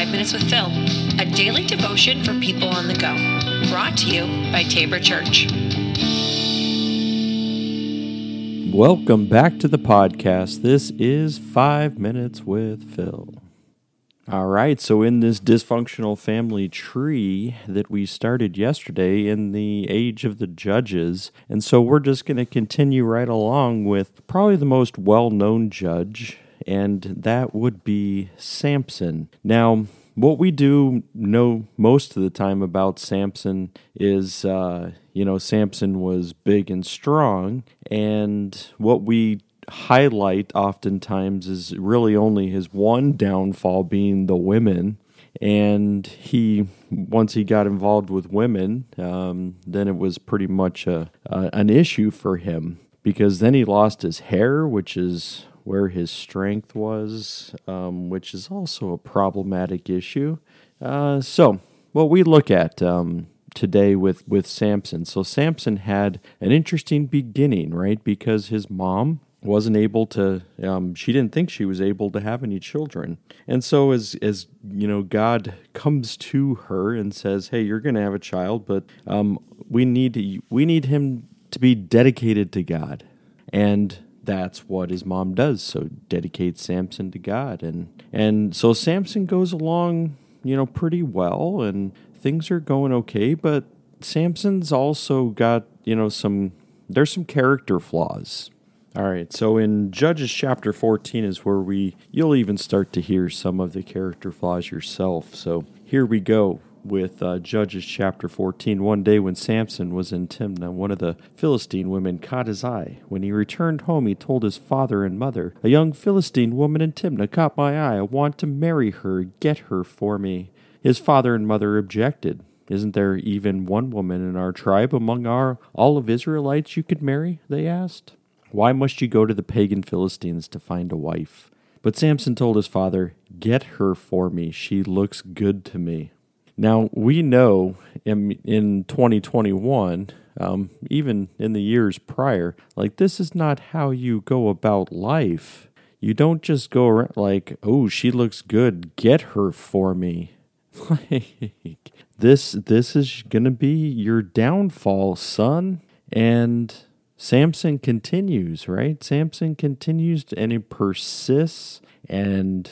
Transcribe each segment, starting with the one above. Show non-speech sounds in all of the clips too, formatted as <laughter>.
5 Minutes with Phil, a daily devotion for people on the go. Brought to you by Tabor Church. Welcome back to the podcast. This is 5 Minutes with Phil. All right, so in this dysfunctional family tree that we started yesterday in the age of the judges, and so we're just going to continue right along with probably the most well known judge, and that would be Samson. Now, what we do know most of the time about Samson is, uh, you know, Samson was big and strong, and what we highlight oftentimes is really only his one downfall being the women. And he, once he got involved with women, um, then it was pretty much a, a, an issue for him because then he lost his hair, which is where his strength was, um, which is also a problematic issue. Uh, so, what we look at um, today with, with Samson. So, Samson had an interesting beginning, right? Because his mom wasn't able to um, she didn't think she was able to have any children and so as as you know god comes to her and says hey you're going to have a child but um, we need to, we need him to be dedicated to god and that's what his mom does. So dedicates samson to god. And and so samson goes along you know pretty well and things are going okay. But samson's also got you know some there's some character flaws. All right, so in Judges chapter 14 is where we you'll even start to hear some of the character flaws yourself. So here we go with uh, Judges chapter 14. One day when Samson was in Timnah, one of the Philistine women caught his eye. When he returned home, he told his father and mother, A young Philistine woman in Timnah caught my eye. I want to marry her. Get her for me. His father and mother objected. Isn't there even one woman in our tribe among our all of Israelites you could marry? They asked. Why must you go to the pagan Philistines to find a wife? But Samson told his father, Get her for me. She looks good to me. Now, we know in, in 2021, um, even in the years prior, like this is not how you go about life. You don't just go around like, oh, she looks good, get her for me. <laughs> like this this is gonna be your downfall, son. And Samson continues, right? Samson continues and he persists. And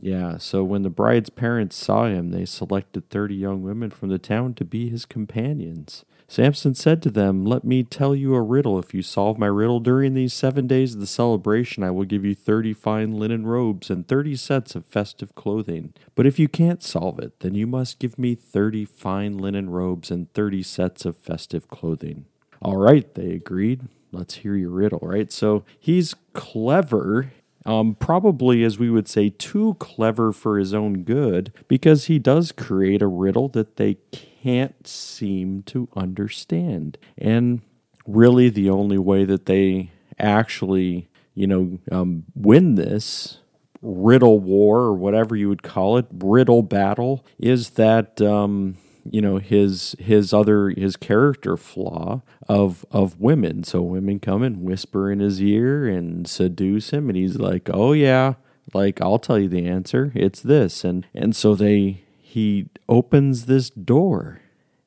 yeah, so when the bride's parents saw him, they selected 30 young women from the town to be his companions. Samson said to them, Let me tell you a riddle. If you solve my riddle during these seven days of the celebration, I will give you 30 fine linen robes and 30 sets of festive clothing. But if you can't solve it, then you must give me 30 fine linen robes and 30 sets of festive clothing. All right, they agreed. Let's hear your riddle, right? So he's clever, um, probably, as we would say, too clever for his own good, because he does create a riddle that they can't seem to understand. And really, the only way that they actually, you know, um, win this riddle war or whatever you would call it, riddle battle, is that um, you know his his other his character flaw of of women. So women come and whisper in his ear and seduce him and he's like oh yeah like I'll tell you the answer. It's this. And and so they he opens this door.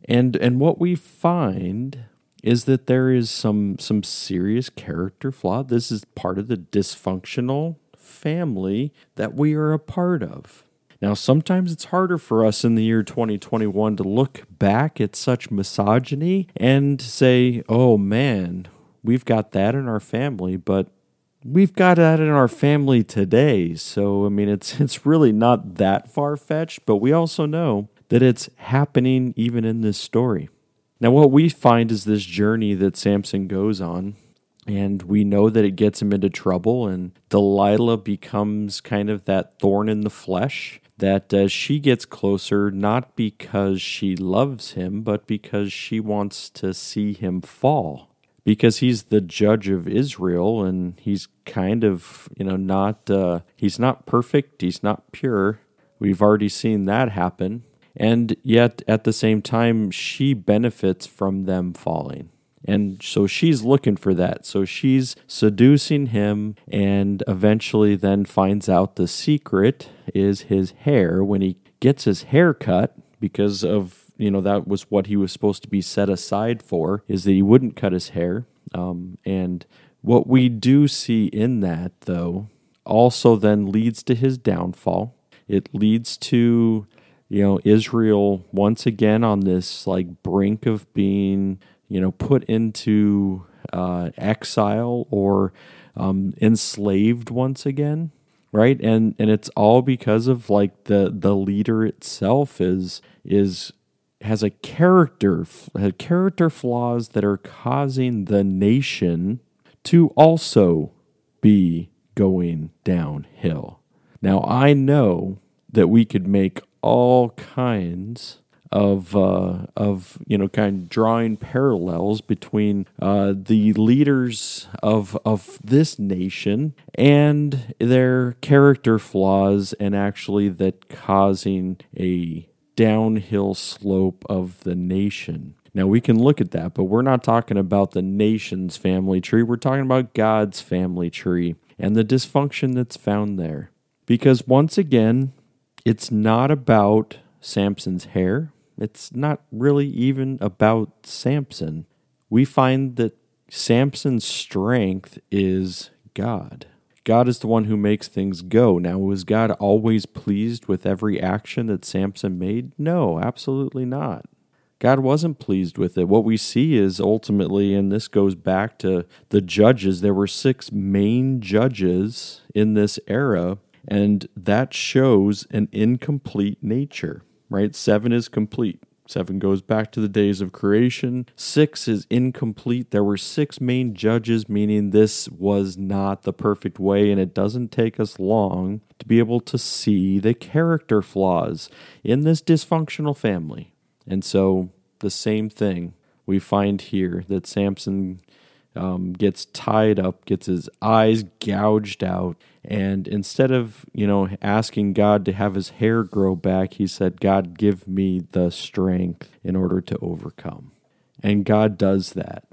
And and what we find is that there is some some serious character flaw. This is part of the dysfunctional family that we are a part of now, sometimes it's harder for us in the year 2021 to look back at such misogyny and say, oh man, we've got that in our family, but we've got that in our family today. So, I mean, it's, it's really not that far fetched, but we also know that it's happening even in this story. Now, what we find is this journey that Samson goes on and we know that it gets him into trouble and delilah becomes kind of that thorn in the flesh that uh, she gets closer not because she loves him, but because she wants to see him fall. Because he's the judge of Israel, and he's kind of, you know, not, uh, he's not perfect, he's not pure. We've already seen that happen. And yet, at the same time, she benefits from them falling. And so she's looking for that. So she's seducing him and eventually then finds out the secret is his hair. When he gets his hair cut because of you know that was what he was supposed to be set aside for is that he wouldn't cut his hair. Um, and what we do see in that though also then leads to his downfall. It leads to you know Israel once again on this like brink of being you know put into uh, exile or um, enslaved once again right? And and it's all because of like the the leader itself is is has a character has character flaws that are causing the nation to also be going downhill. Now i know that we could make all kinds of uh, of you know kind of drawing parallels between uh, the leaders of of this nation and their character flaws and actually that causing a downhill slope of the nation. Now we can look at that, but we're not talking about the nation's family tree. We're talking about God's family tree and the dysfunction that's found there. Because once again, it's not about Samson's hair. It's not really even about Samson. We find that Samson's strength is God. God is the one who makes things go. Now, was God always pleased with every action that Samson made? No, absolutely not. God wasn't pleased with it. What we see is ultimately, and this goes back to the judges, there were six main judges in this era and that shows an incomplete nature, right? Seven is complete. Seven goes back to the days of creation. Six is incomplete. There were six main judges, meaning this was not the perfect way, and it doesn't take us long to be able to see the character flaws in this dysfunctional family. And so, the same thing we find here that Samson um, gets tied up, gets his eyes gouged out, and instead of, you know, asking God to have his hair grow back, he said, God, give me the strength in order to overcome. And God does that.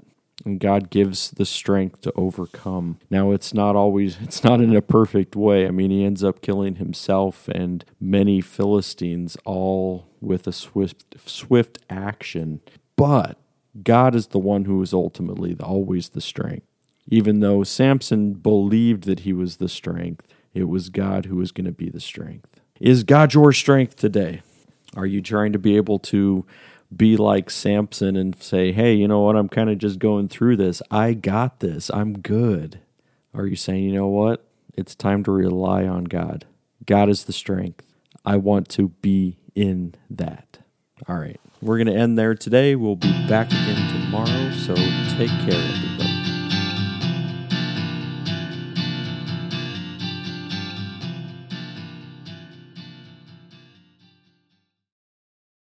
And God gives the strength to overcome. Now, it's not always, <laughs> it's not in a perfect way. I mean, he ends up killing himself and many Philistines all with a swift, swift action. But God is the one who is ultimately always the strength. Even though Samson believed that he was the strength, it was God who was going to be the strength. Is God your strength today? Are you trying to be able to be like Samson and say, hey, you know what? I'm kind of just going through this. I got this. I'm good. Are you saying, you know what? It's time to rely on God. God is the strength. I want to be in that. All right. We're going to end there today. We'll be back again tomorrow. So take care, everybody.